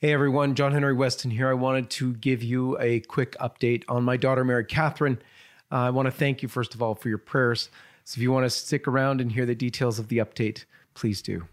Hey everyone, John Henry Westen here. I wanted to give you a quick update on my daughter, Mary Catherine. Uh, I want to thank you, first of all, for your prayers. So if you want to stick around and hear the details of the update, please do.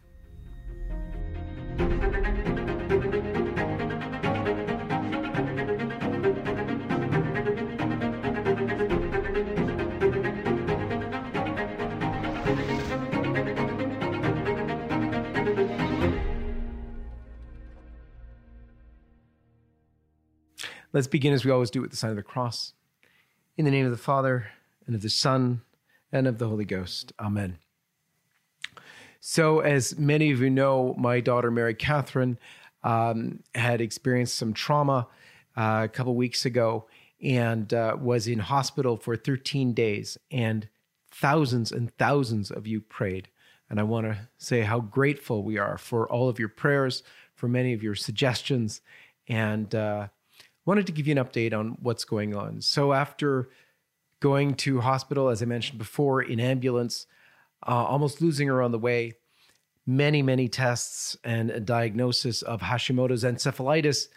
Let's begin as we always do with the sign of the cross. In the name of the Father, and of the Son, and of the Holy Ghost. Amen. So, as many of you know, my daughter Mary Catherine um, had experienced some trauma uh, a couple weeks ago and uh, was in hospital for 13 days. And thousands and thousands of you prayed. And I want to say how grateful we are for all of your prayers, for many of your suggestions, and uh, wanted to give you an update on what's going on. So, after going to hospital, as I mentioned before, in ambulance, uh, almost losing her on the way, many, many tests and a diagnosis of Hashimoto's encephalitis,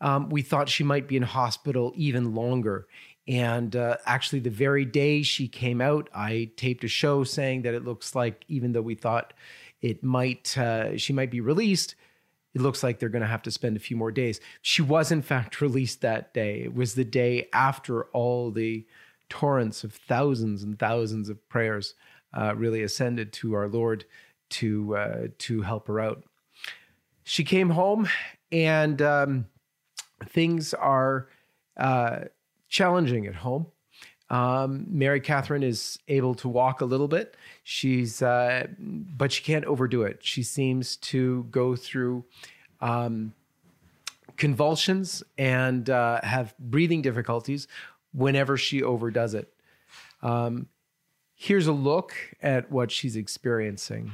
um, we thought she might be in hospital even longer. And uh, actually, the very day she came out, I taped a show saying that it looks like, even though we thought it might, uh, she might be released, it looks like they're going to have to spend a few more days. She was, in fact, released that day. It was the day after all the torrents of thousands and thousands of prayers uh, really ascended to our Lord to uh, to help her out. She came home, and um, things are uh, challenging at home. Um, Mary Catherine is able to walk a little bit. She's, uh, but she can't overdo it. She seems to go through um, convulsions and uh, have breathing difficulties whenever she overdoes it. Um, here's a look at what she's experiencing.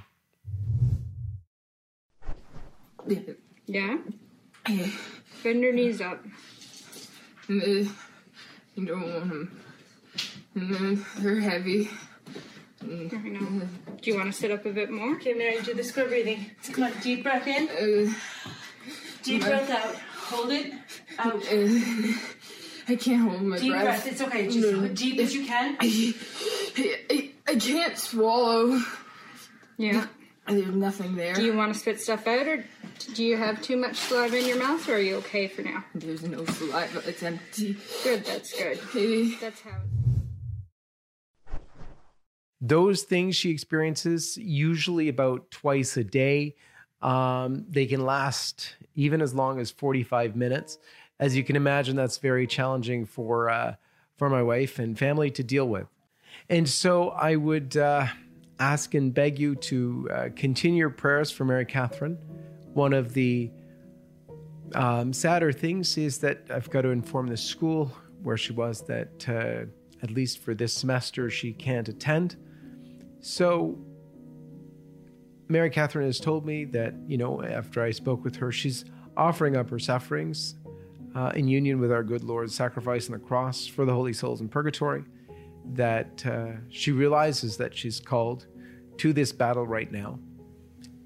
Yeah? Bend your knees up. You don't want them. They're heavy. I know. Do you want to sit up a bit more? Okay, Mary, do the square breathing. Come on, deep breath in, Uh, deep breath out. Hold it out. uh, I can't hold my Deep breath. Deep breath. It's okay. Just deep as you can. I, I, I can't swallow. Yeah. There's nothing there. Do you want to spit stuff out, or do you have too much saliva in your mouth, or are you okay for now? There's no saliva. It's empty. Good, that's good. Hey, That's how. Those things she experiences usually about twice a day. Um, they can last even as long as 45 minutes. As you can imagine that's very challenging for uh, for my wife and family to deal with. And so i would uh, ask and beg you to uh, continue your prayers for mary catherine. One of the um, sadder things is that i've got to inform the school where she was that uh, at least for this semester she can't attend so, Mary Catherine has told me that, you know, after I spoke with her, she's offering up her sufferings uh, in union with our good Lord's sacrifice on the cross for the holy souls in purgatory, that uh, she realizes that she's called to this battle right now.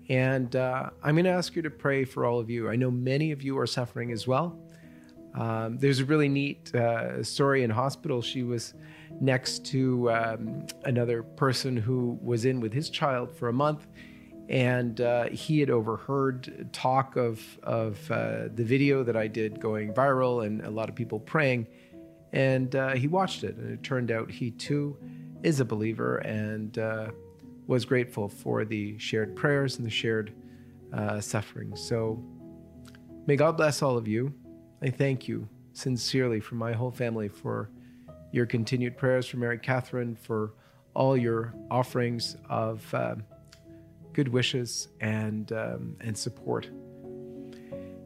And uh, I'm going to ask you to pray for all of you. I know many of you are suffering as well. Um, there's a really neat uh, story in hospital. She was next to um, another person who was in with his child for a month, and uh, he had overheard talk of of uh, the video that I did going viral and a lot of people praying, and uh, he watched it, and it turned out he too is a believer and uh, was grateful for the shared prayers and the shared uh, suffering. So, may God bless all of you. I thank you sincerely from my whole family for your continued prayers for Mary Catherine, for all your offerings of um, good wishes and um, and support.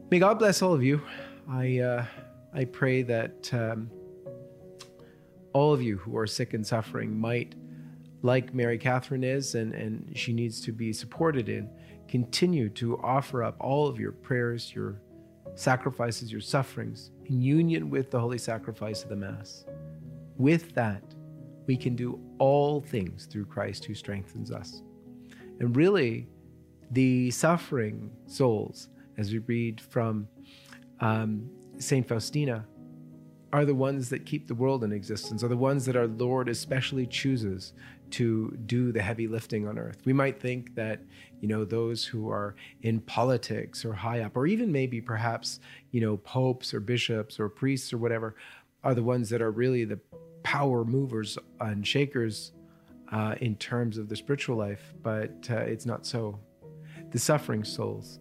May God bless all of you. I uh, I pray that um, all of you who are sick and suffering might, like Mary Catherine is, and and she needs to be supported in, continue to offer up all of your prayers, your sacrifices, your sufferings in union with the holy sacrifice of the Mass. With that, we can do all things through Christ who strengthens us. And really, the suffering souls as we read from um, Saint Faustina, are the ones that keep the world in existence, are the ones that our Lord especially chooses to do the heavy lifting on earth. We might think that, you know, those who are in politics or high up, or even maybe perhaps, you know, popes or bishops or priests or whatever, are the ones that are really the power movers and shakers uh, in terms of the spiritual life. But uh, it's not so. The suffering souls,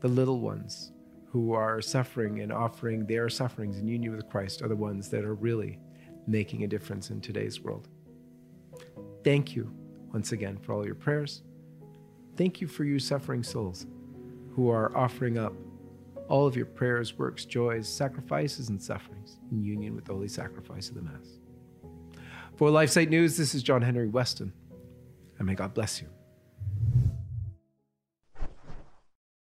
the little ones who are suffering and offering their sufferings in union with Christ, are the ones that are really making a difference in today's world. Thank you once again for all your prayers. Thank you for you suffering souls who are offering up all of your prayers, works, joys, sacrifices, and sufferings in union with the holy sacrifice of the Mass. For LifeSite News, this is John Henry Westen, and may God bless you.